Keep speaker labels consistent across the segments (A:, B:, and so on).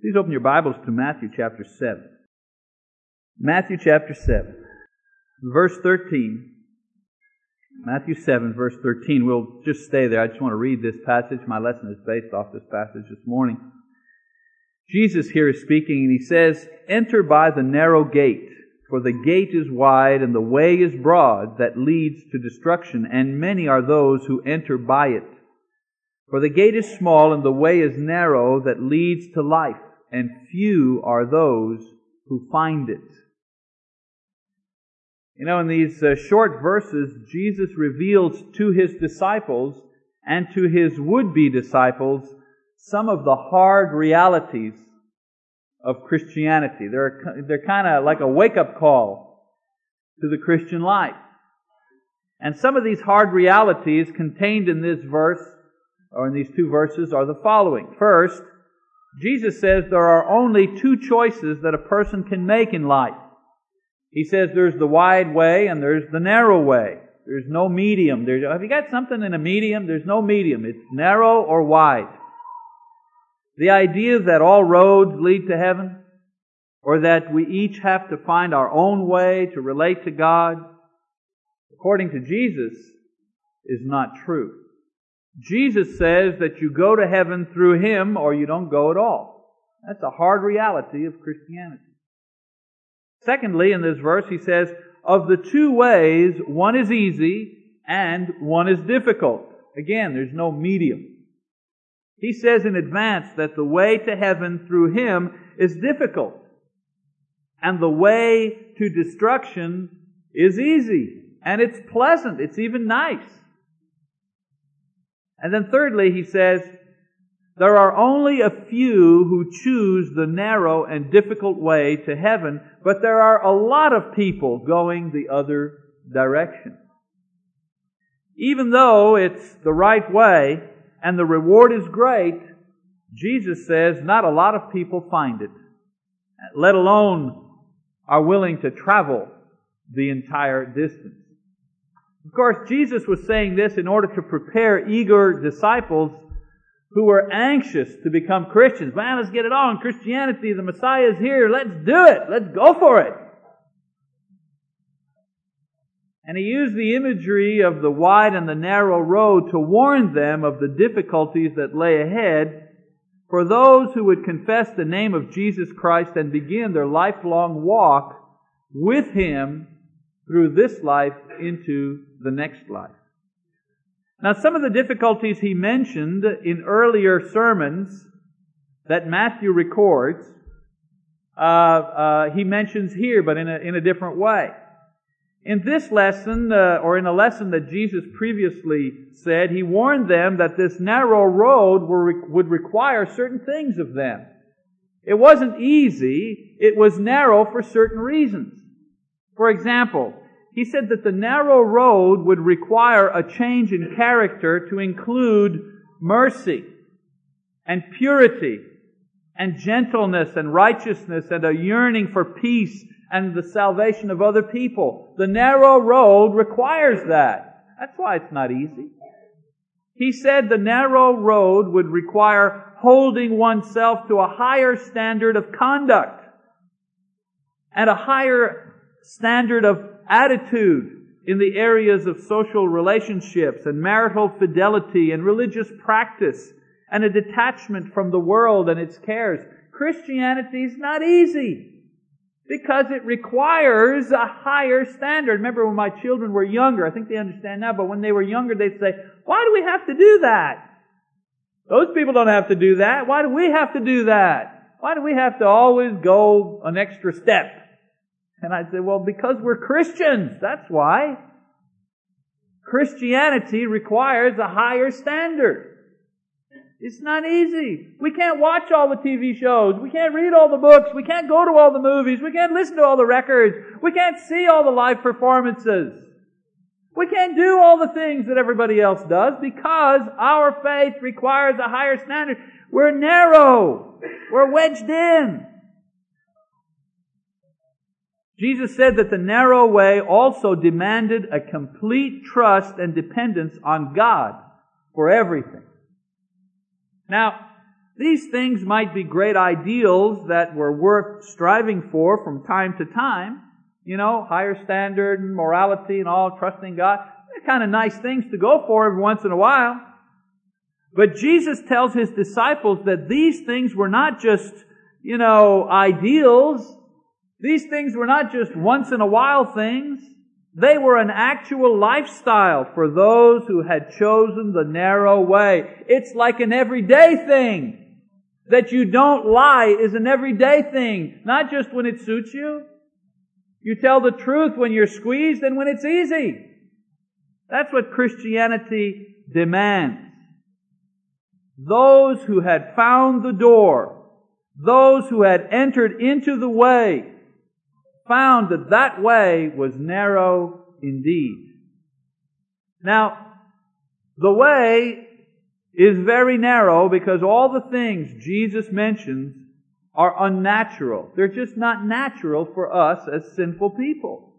A: Please open your Bibles to Matthew chapter 7. Matthew chapter 7, verse 13. Matthew 7, verse 13. We'll just stay there. I just want to read this passage. My lesson is based off this passage this morning. Jesus here is speaking and he says, Enter by the narrow gate, for the gate is wide and the way is broad that leads to destruction, and many are those who enter by it. For the gate is small and the way is narrow that leads to life and few are those who find it. You know, in these uh, short verses, Jesus reveals to his disciples and to his would-be disciples some of the hard realities of Christianity. They're, they're kind of like a wake-up call to the Christian life. And some of these hard realities contained in this verse, or in these two verses, are the following. First, Jesus says there are only two choices that a person can make in life. He says there's the wide way and there's the narrow way. There's no medium. There's, have you got something in a medium? There's no medium. It's narrow or wide. The idea that all roads lead to heaven, or that we each have to find our own way to relate to God, according to Jesus, is not true. Jesus says that you go to heaven through Him or you don't go at all. That's a hard reality of Christianity. Secondly, in this verse, he says, of the two ways, one is easy and one is difficult. Again, there's no medium. He says in advance that the way to heaven through Him is difficult. And the way to destruction is easy. And it's pleasant. It's even nice. And then thirdly, he says, there are only a few who choose the narrow and difficult way to heaven, but there are a lot of people going the other direction. Even though it's the right way and the reward is great, Jesus says not a lot of people find it, let alone are willing to travel the entire distance. Of course, Jesus was saying this in order to prepare eager disciples who were anxious to become Christians. Man, let's get it on. Christianity, the Messiah is here. Let's do it. Let's go for it. And he used the imagery of the wide and the narrow road to warn them of the difficulties that lay ahead for those who would confess the name of Jesus Christ and begin their lifelong walk with Him through this life into the next life. Now, some of the difficulties he mentioned in earlier sermons that Matthew records, uh, uh, he mentions here, but in a, in a different way. In this lesson, uh, or in a lesson that Jesus previously said, he warned them that this narrow road would require certain things of them. It wasn't easy, it was narrow for certain reasons. For example, he said that the narrow road would require a change in character to include mercy and purity and gentleness and righteousness and a yearning for peace and the salvation of other people. The narrow road requires that. That's why it's not easy. He said the narrow road would require holding oneself to a higher standard of conduct and a higher standard of attitude in the areas of social relationships and marital fidelity and religious practice and a detachment from the world and its cares. Christianity is not easy because it requires a higher standard. Remember when my children were younger, I think they understand now, but when they were younger, they'd say, why do we have to do that? Those people don't have to do that. Why do we have to do that? Why do we have to always go an extra step? And I'd say, well, because we're Christians. That's why. Christianity requires a higher standard. It's not easy. We can't watch all the TV shows. We can't read all the books. We can't go to all the movies. We can't listen to all the records. We can't see all the live performances. We can't do all the things that everybody else does because our faith requires a higher standard. We're narrow. We're wedged in. Jesus said that the narrow way also demanded a complete trust and dependence on God for everything. Now, These things might be great ideals that were worth striving for from time to time. You know, higher standard and morality and all, trusting God. They're kind of nice things to go for every once in a while. But Jesus tells his disciples that these things were not just, you know, ideals. These things were not just once in a while things. They were an actual lifestyle for those who had chosen the narrow way. It's like an everyday thing. That you don't lie is an everyday thing, not just when it suits you. You tell the truth when you're squeezed and when it's easy. That's what Christianity demands. Those who had found the door, those who had entered into the way, found that that way was narrow indeed. Now, the way is very narrow because all the things Jesus mentions are unnatural. They're just not natural for us as sinful people.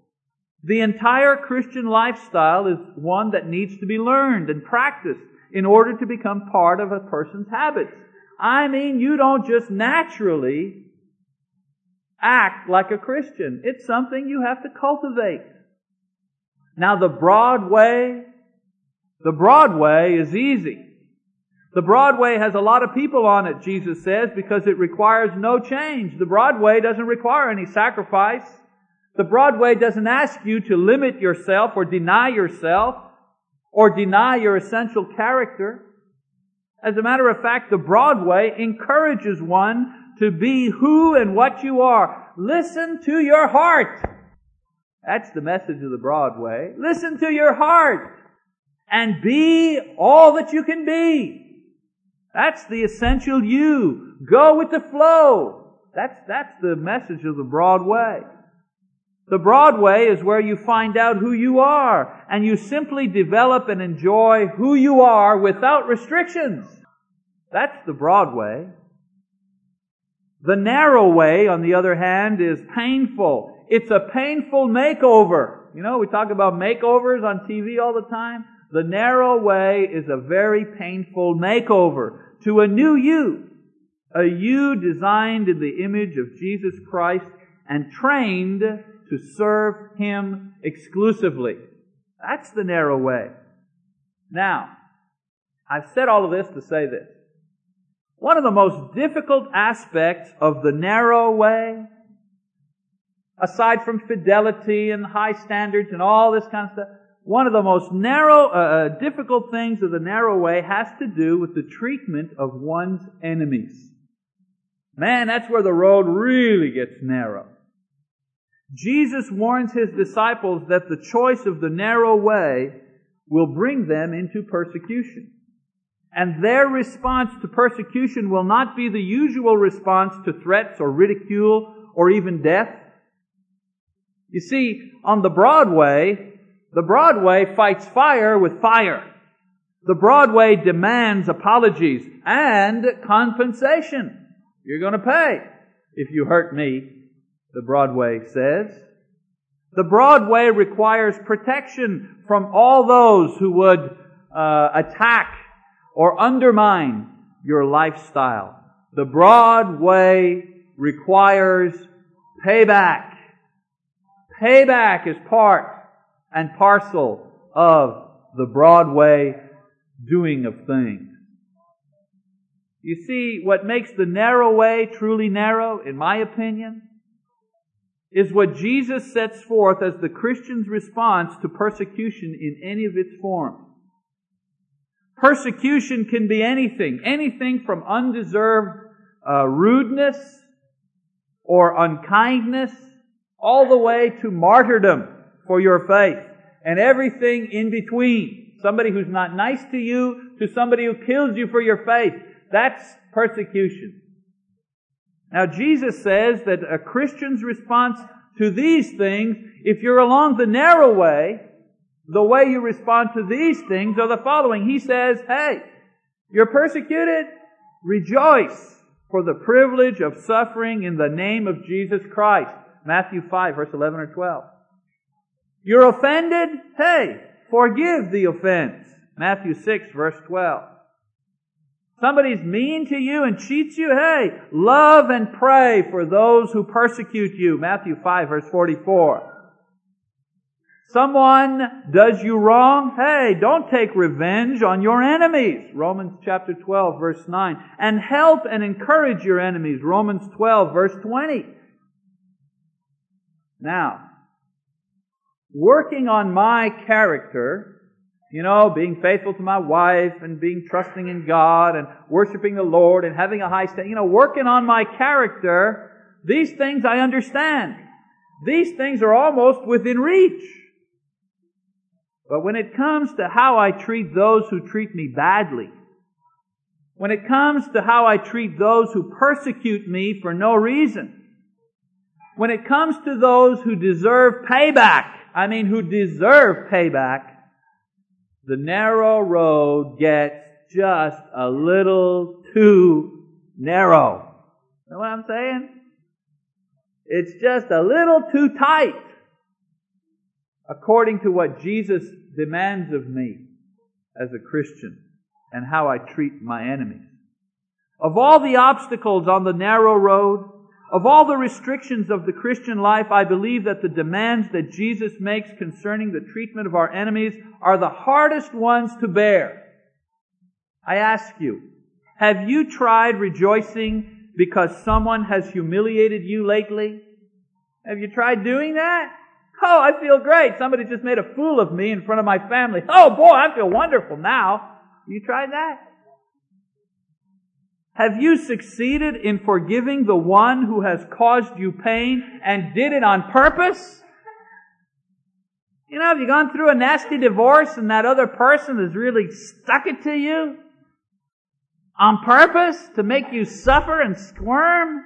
A: The entire Christian lifestyle is one that needs to be learned and practiced in order to become part of a person's habits. I mean, you don't just naturally act like a Christian. It's something you have to cultivate. Now the broad way, the broad way is easy. The Broadway has a lot of people on it, Jesus says, because it requires no change. The Broadway doesn't require any sacrifice. The Broadway doesn't ask you to limit yourself or deny yourself or deny your essential character. As a matter of fact, the Broadway encourages one to be who and what you are. Listen to your heart. That's the message of the Broadway. Listen to your heart and be all that you can be. That's the essential you. Go with the flow. That's, that's the message of the Broadway. The Broadway is where you find out who you are and you simply develop and enjoy who you are without restrictions. That's the Broadway. The narrow way, on the other hand, is painful. It's a painful makeover. You know, we talk about makeovers on TV all the time. The narrow way is a very painful makeover to a new you. A you designed in the image of Jesus Christ and trained to serve Him exclusively. That's the narrow way. Now, I've said all of this to say this. One of the most difficult aspects of the narrow way, aside from fidelity and high standards and all this kind of stuff, one of the most narrow, uh, uh, difficult things of the narrow way has to do with the treatment of one's enemies. Man, that's where the road really gets narrow. Jesus warns his disciples that the choice of the narrow way will bring them into persecution. And their response to persecution will not be the usual response to threats or ridicule or even death. You see, on the Broadway, the Broadway fights fire with fire. The Broadway demands apologies and compensation. You're going to pay if you hurt me, the Broadway says. The Broadway requires protection from all those who would uh, attack or undermine your lifestyle. The broad way requires payback. Payback is part and parcel of the broad way doing of things. You see, what makes the narrow way truly narrow, in my opinion, is what Jesus sets forth as the Christian's response to persecution in any of its forms. Persecution can be anything, anything from undeserved uh, rudeness or unkindness, all the way to martyrdom for your faith and everything in between. Somebody who's not nice to you to somebody who kills you for your faith. That's persecution. Now Jesus says that a Christian's response to these things, if you're along the narrow way, the way you respond to these things are the following. He says, hey, you're persecuted? Rejoice for the privilege of suffering in the name of Jesus Christ. Matthew 5 verse 11 or 12. You're offended? Hey, forgive the offense. Matthew 6 verse 12. Somebody's mean to you and cheats you, hey, love and pray for those who persecute you. Matthew 5 verse 44. Someone does you wrong, hey, don't take revenge on your enemies. Romans chapter 12 verse 9. And help and encourage your enemies. Romans 12 verse 20. Now, working on my character, you know, being faithful to my wife and being trusting in God and worshiping the Lord and having a high standard, you know, working on my character, these things I understand. These things are almost within reach. But when it comes to how I treat those who treat me badly, when it comes to how I treat those who persecute me for no reason, when it comes to those who deserve payback, I mean who deserve payback, the narrow road gets just a little too narrow. Know what I'm saying? It's just a little too tight according to what Jesus demands of me as a Christian and how I treat my enemies. Of all the obstacles on the narrow road, of all the restrictions of the Christian life, I believe that the demands that Jesus makes concerning the treatment of our enemies are the hardest ones to bear. I ask you, have you tried rejoicing because someone has humiliated you lately? Have you tried doing that? Oh, I feel great. Somebody just made a fool of me in front of my family. Oh boy, I feel wonderful now. You tried that? Have you succeeded in forgiving the one who has caused you pain and did it on purpose? You know, have you gone through a nasty divorce and that other person has really stuck it to you? On purpose to make you suffer and squirm?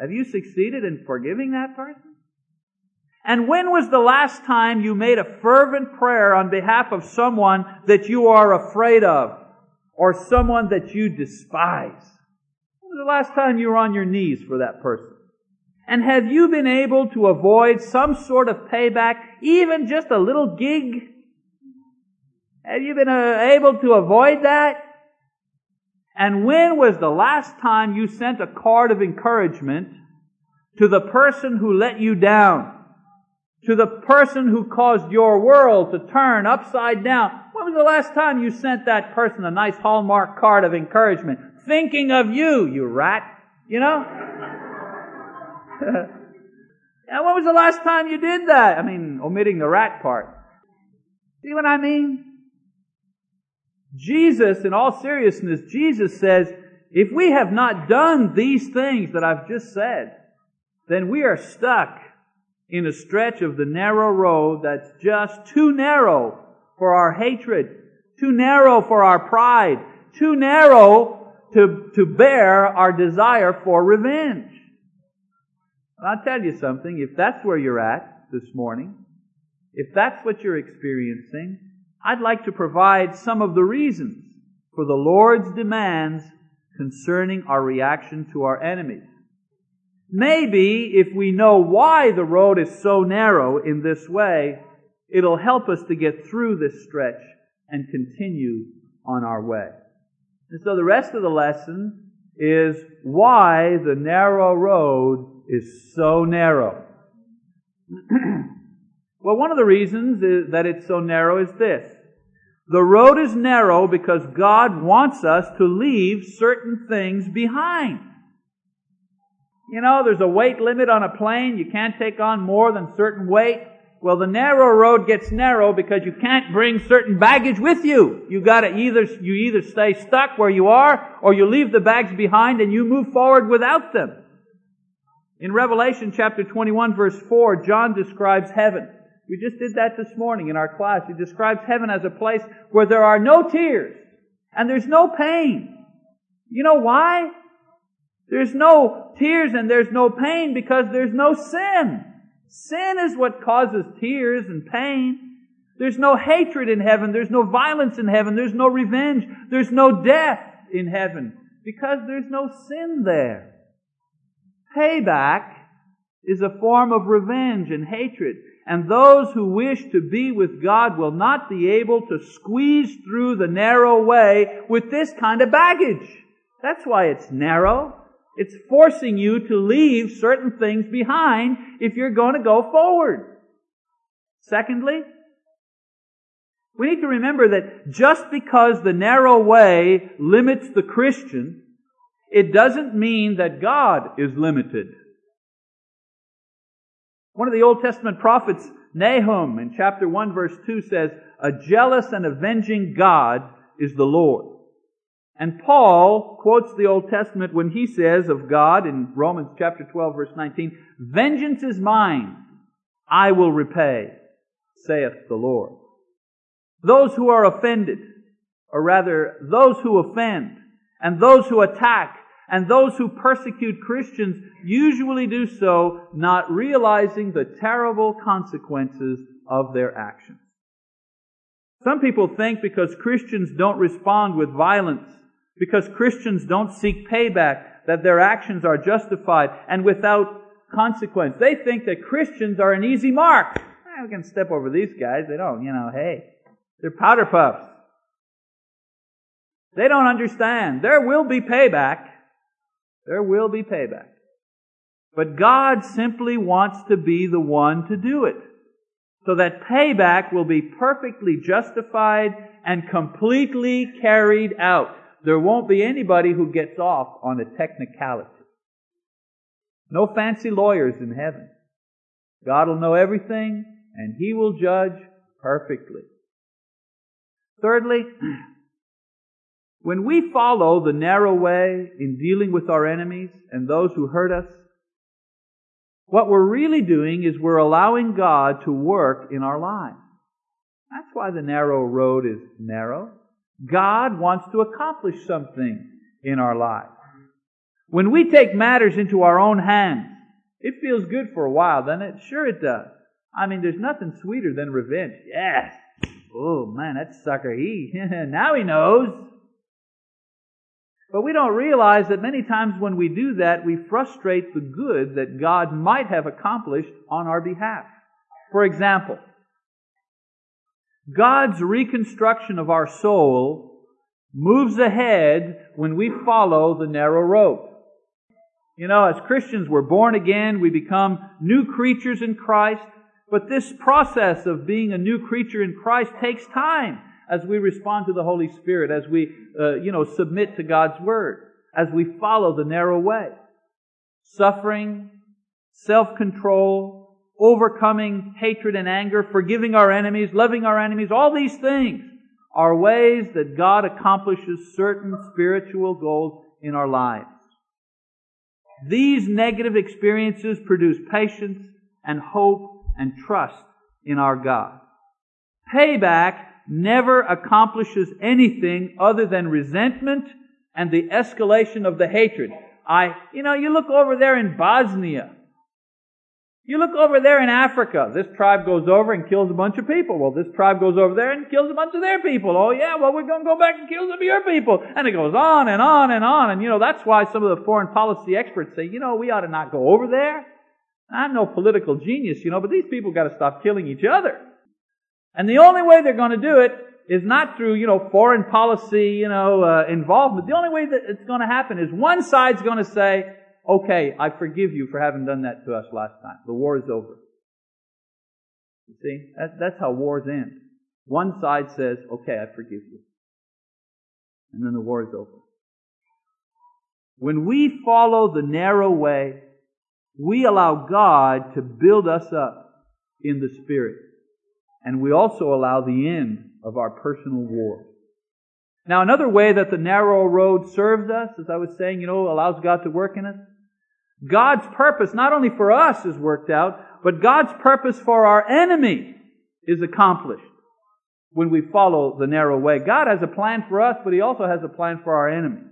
A: Have you succeeded in forgiving that person? And when was the last time you made a fervent prayer on behalf of someone that you are afraid of or someone that you despise? When was the last time you were on your knees for that person? And have you been able to avoid some sort of payback, even just a little gig? Have you been uh, able to avoid that? And when was the last time you sent a card of encouragement to the person who let you down? To the person who caused your world to turn upside down. When was the last time you sent that person a nice Hallmark card of encouragement? Thinking of you, you rat. You know? and when was the last time you did that? I mean, omitting the rat part. See what I mean? Jesus, in all seriousness, Jesus says, if we have not done these things that I've just said, then we are stuck in a stretch of the narrow road that's just too narrow for our hatred, too narrow for our pride, too narrow to, to bear our desire for revenge. I'll tell you something, if that's where you're at this morning, if that's what you're experiencing, I'd like to provide some of the reasons for the Lord's demands concerning our reaction to our enemies. Maybe if we know why the road is so narrow in this way, it'll help us to get through this stretch and continue on our way. And so the rest of the lesson is why the narrow road is so narrow. well, one of the reasons that it's so narrow is this. The road is narrow because God wants us to leave certain things behind. You know, there's a weight limit on a plane. You can't take on more than certain weight. Well, the narrow road gets narrow because you can't bring certain baggage with you. You gotta either, you either stay stuck where you are or you leave the bags behind and you move forward without them. In Revelation chapter 21 verse 4, John describes heaven. We just did that this morning in our class. He describes heaven as a place where there are no tears and there's no pain. You know why? There's no tears and there's no pain because there's no sin. Sin is what causes tears and pain. There's no hatred in heaven. There's no violence in heaven. There's no revenge. There's no death in heaven because there's no sin there. Payback is a form of revenge and hatred. and those who wish to be with God will not be able to squeeze through the narrow way with this kind of baggage. That's why it's narrow. It's forcing you to leave certain things behind if you're going to go forward. Secondly, we need to remember that just because the narrow way limits the Christian, it doesn't mean that God is limited. One of the Old Testament prophets, Nahum, in chapter 1 verse 2 says, A jealous and avenging God is the Lord. And Paul quotes the Old Testament when he says of God in Romans chapter 12 verse 19, Vengeance is mine, I will repay, saith the Lord. Those who are offended, or rather, those who offend, and those who attack, and those who persecute Christians usually do so not realizing the terrible consequences of their actions. Some people think because Christians don't respond with violence, because Christians don't seek payback, that their actions are justified and without consequence. They think that Christians are an easy mark. Eh, we can step over these guys. They don't, you know, hey, they're powder puffs. They don't understand. There will be payback. There will be payback. But God simply wants to be the one to do it. So that payback will be perfectly justified and completely carried out. There won't be anybody who gets off on a technicality. No fancy lawyers in heaven. God will know everything and He will judge perfectly. Thirdly, when we follow the narrow way in dealing with our enemies and those who hurt us, what we're really doing is we're allowing God to work in our lives. That's why the narrow road is narrow. God wants to accomplish something in our lives. When we take matters into our own hands, it feels good for a while, doesn't it? Sure it does. I mean, there's nothing sweeter than revenge. Yes. Oh man, that sucker, he, now he knows. But we don't realize that many times when we do that, we frustrate the good that God might have accomplished on our behalf. For example, God's reconstruction of our soul moves ahead when we follow the narrow road. You know, as Christians, we're born again, we become new creatures in Christ, but this process of being a new creature in Christ takes time as we respond to the Holy Spirit, as we, uh, you know, submit to God's Word, as we follow the narrow way. Suffering, self-control, overcoming hatred and anger, forgiving our enemies, loving our enemies, all these things are ways that God accomplishes certain spiritual goals in our lives. These negative experiences produce patience and hope and trust in our God. Payback never accomplishes anything other than resentment and the escalation of the hatred. I, you know, you look over there in Bosnia. You look over there in Africa. This tribe goes over and kills a bunch of people. Well, this tribe goes over there and kills a bunch of their people. Oh yeah, well we're going to go back and kill some of your people. And it goes on and on and on. And you know, that's why some of the foreign policy experts say, you know, we ought to not go over there. I'm no political genius, you know, but these people got to stop killing each other. And the only way they're going to do it is not through, you know, foreign policy, you know, uh, involvement. The only way that it's going to happen is one side's going to say, okay, I forgive you for having done that to us last time. The war is over. You see, that, that's how wars end. One side says, okay, I forgive you. And then the war is over. When we follow the narrow way, we allow God to build us up in the Spirit and we also allow the end of our personal war. Now, another way that the narrow road serves us, as I was saying, you know, allows God to work in us. God's purpose, not only for us, is worked out, but God's purpose for our enemy is accomplished when we follow the narrow way. God has a plan for us, but He also has a plan for our enemy.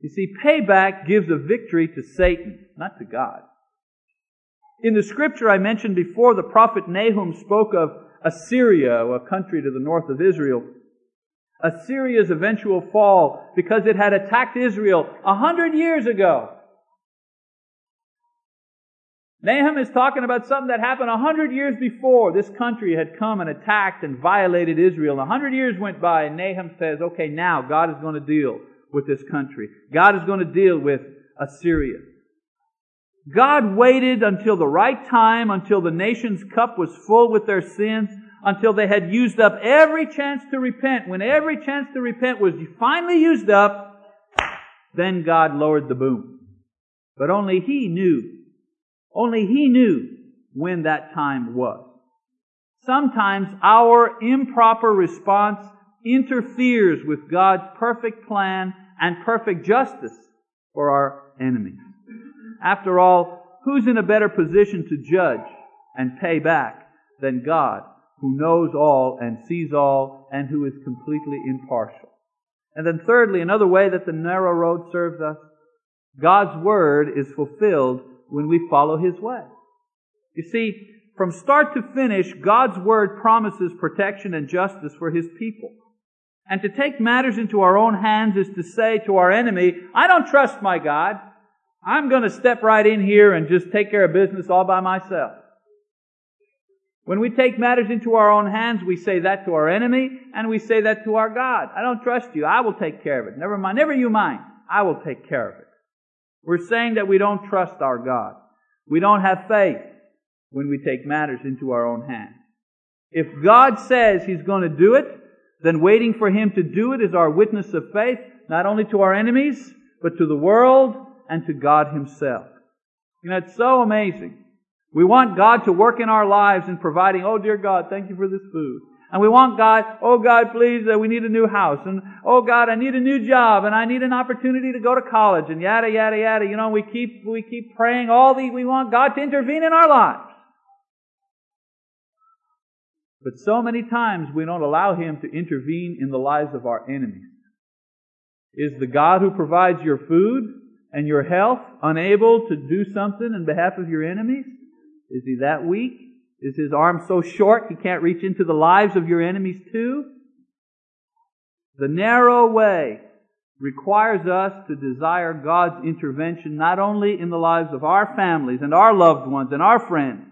A: You see, payback gives a victory to Satan, not to God. In the scripture I mentioned before, the prophet Nahum spoke of Assyria, a country to the north of Israel. Assyria's eventual fall because it had attacked Israel a hundred years ago. Nahum is talking about something that happened a hundred years before. This country had come and attacked and violated Israel. A hundred years went by and Nahum says, okay, now God is going to deal with this country. God is going to deal with Assyria. God waited until the right time, until the nation's cup was full with their sins, until they had used up every chance to repent. When every chance to repent was finally used up, then God lowered the boom. But only He knew, only He knew when that time was. Sometimes our improper response interferes with God's perfect plan and perfect justice for our enemies. After all, who's in a better position to judge and pay back than God, who knows all and sees all and who is completely impartial? And then thirdly, another way that the narrow road serves us, God's word is fulfilled when we follow His way. You see, from start to finish, God's word promises protection and justice for His people. And to take matters into our own hands is to say to our enemy, I don't trust my God. I'm going to step right in here and just take care of business all by myself. When we take matters into our own hands, we say that to our enemy and we say that to our God. I don't trust you. I will take care of it. Never mind. Never you mind. I will take care of it. We're saying that we don't trust our God. We don't have faith when we take matters into our own hands. If God says He's going to do it, then waiting for Him to do it is our witness of faith, not only to our enemies, but to the world and to God Himself. You know, it's so amazing. We want God to work in our lives in providing, oh dear God, thank you for this food. And we want God, oh God, please, uh, we need a new house. And oh God, I need a new job and I need an opportunity to go to college and yada, yada, yada. You know, we keep, we keep praying all the, we want God to intervene in our lives. But so many times we don't allow Him to intervene in the lives of our enemies. Is the God who provides your food and your health unable to do something in behalf of your enemies? Is He that weak? Is His arm so short He can't reach into the lives of your enemies too? The narrow way requires us to desire God's intervention not only in the lives of our families and our loved ones and our friends,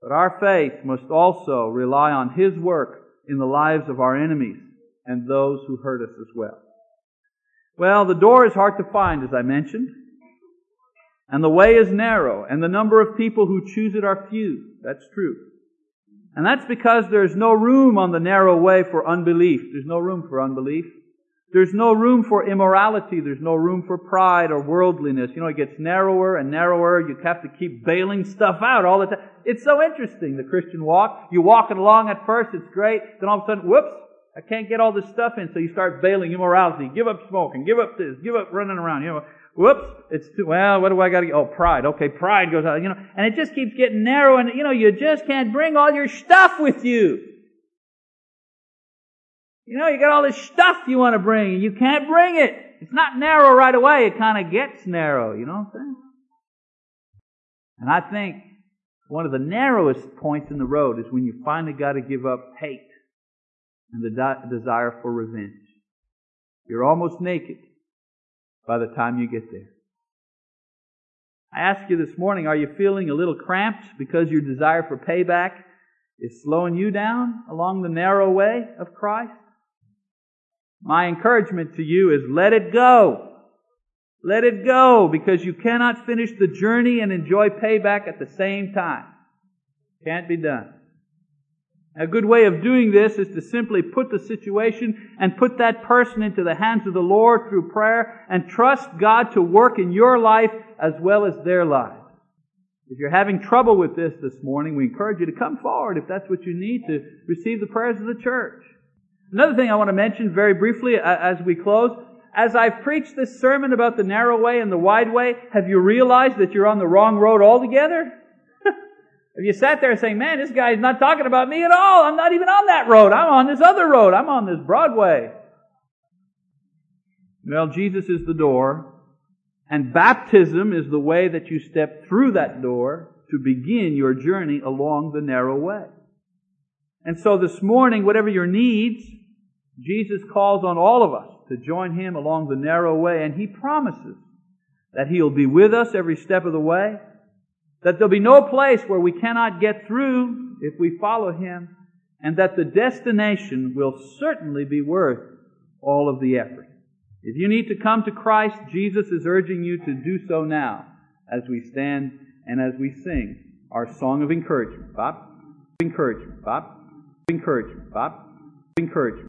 A: but our faith must also rely on His work in the lives of our enemies and those who hurt us as well. Well, the door is hard to find, as I mentioned, and the way is narrow, and the number of people who choose it are few. That's true. And that's because there's no room on the narrow way for unbelief. There's no room for unbelief. There's no room for immorality. There's no room for pride or worldliness. You know, it gets narrower and narrower. You have to keep bailing stuff out all the time. It's so interesting, the Christian walk. You walk it along at first, it's great. Then all of a sudden, whoops, I can't get all this stuff in. So you start bailing immorality. Give up smoking. Give up this. Give up running around. You know, whoops, it's too, well, what do I gotta, oh, pride. Okay, pride goes out, you know, and it just keeps getting narrow and, you know, you just can't bring all your stuff with you. You know, you got all this stuff you want to bring, and you can't bring it. It's not narrow right away. It kind of gets narrow. You know what I'm saying? And I think one of the narrowest points in the road is when you finally got to give up hate and the de- desire for revenge. You're almost naked by the time you get there. I ask you this morning, are you feeling a little cramped because your desire for payback is slowing you down along the narrow way of Christ? My encouragement to you is let it go. Let it go because you cannot finish the journey and enjoy payback at the same time. Can't be done. A good way of doing this is to simply put the situation and put that person into the hands of the Lord through prayer and trust God to work in your life as well as their lives. If you're having trouble with this this morning, we encourage you to come forward if that's what you need to receive the prayers of the church. Another thing I want to mention very briefly as we close. As I've preached this sermon about the narrow way and the wide way, have you realized that you're on the wrong road altogether? Have you sat there saying, man, this guy's not talking about me at all. I'm not even on that road. I'm on this other road. I'm on this Broadway. Well, Jesus is the door, and baptism is the way that you step through that door to begin your journey along the narrow way. And so this morning, whatever your needs, Jesus calls on all of us to join him along the narrow way, and he promises that he'll be with us every step of the way, that there'll be no place where we cannot get through if we follow Him, and that the destination will certainly be worth all of the effort. If you need to come to Christ, Jesus is urging you to do so now as we stand and as we sing our song of encouragement. Bob? Encouragement. Bob? Encouragement. Bob? Encouragement.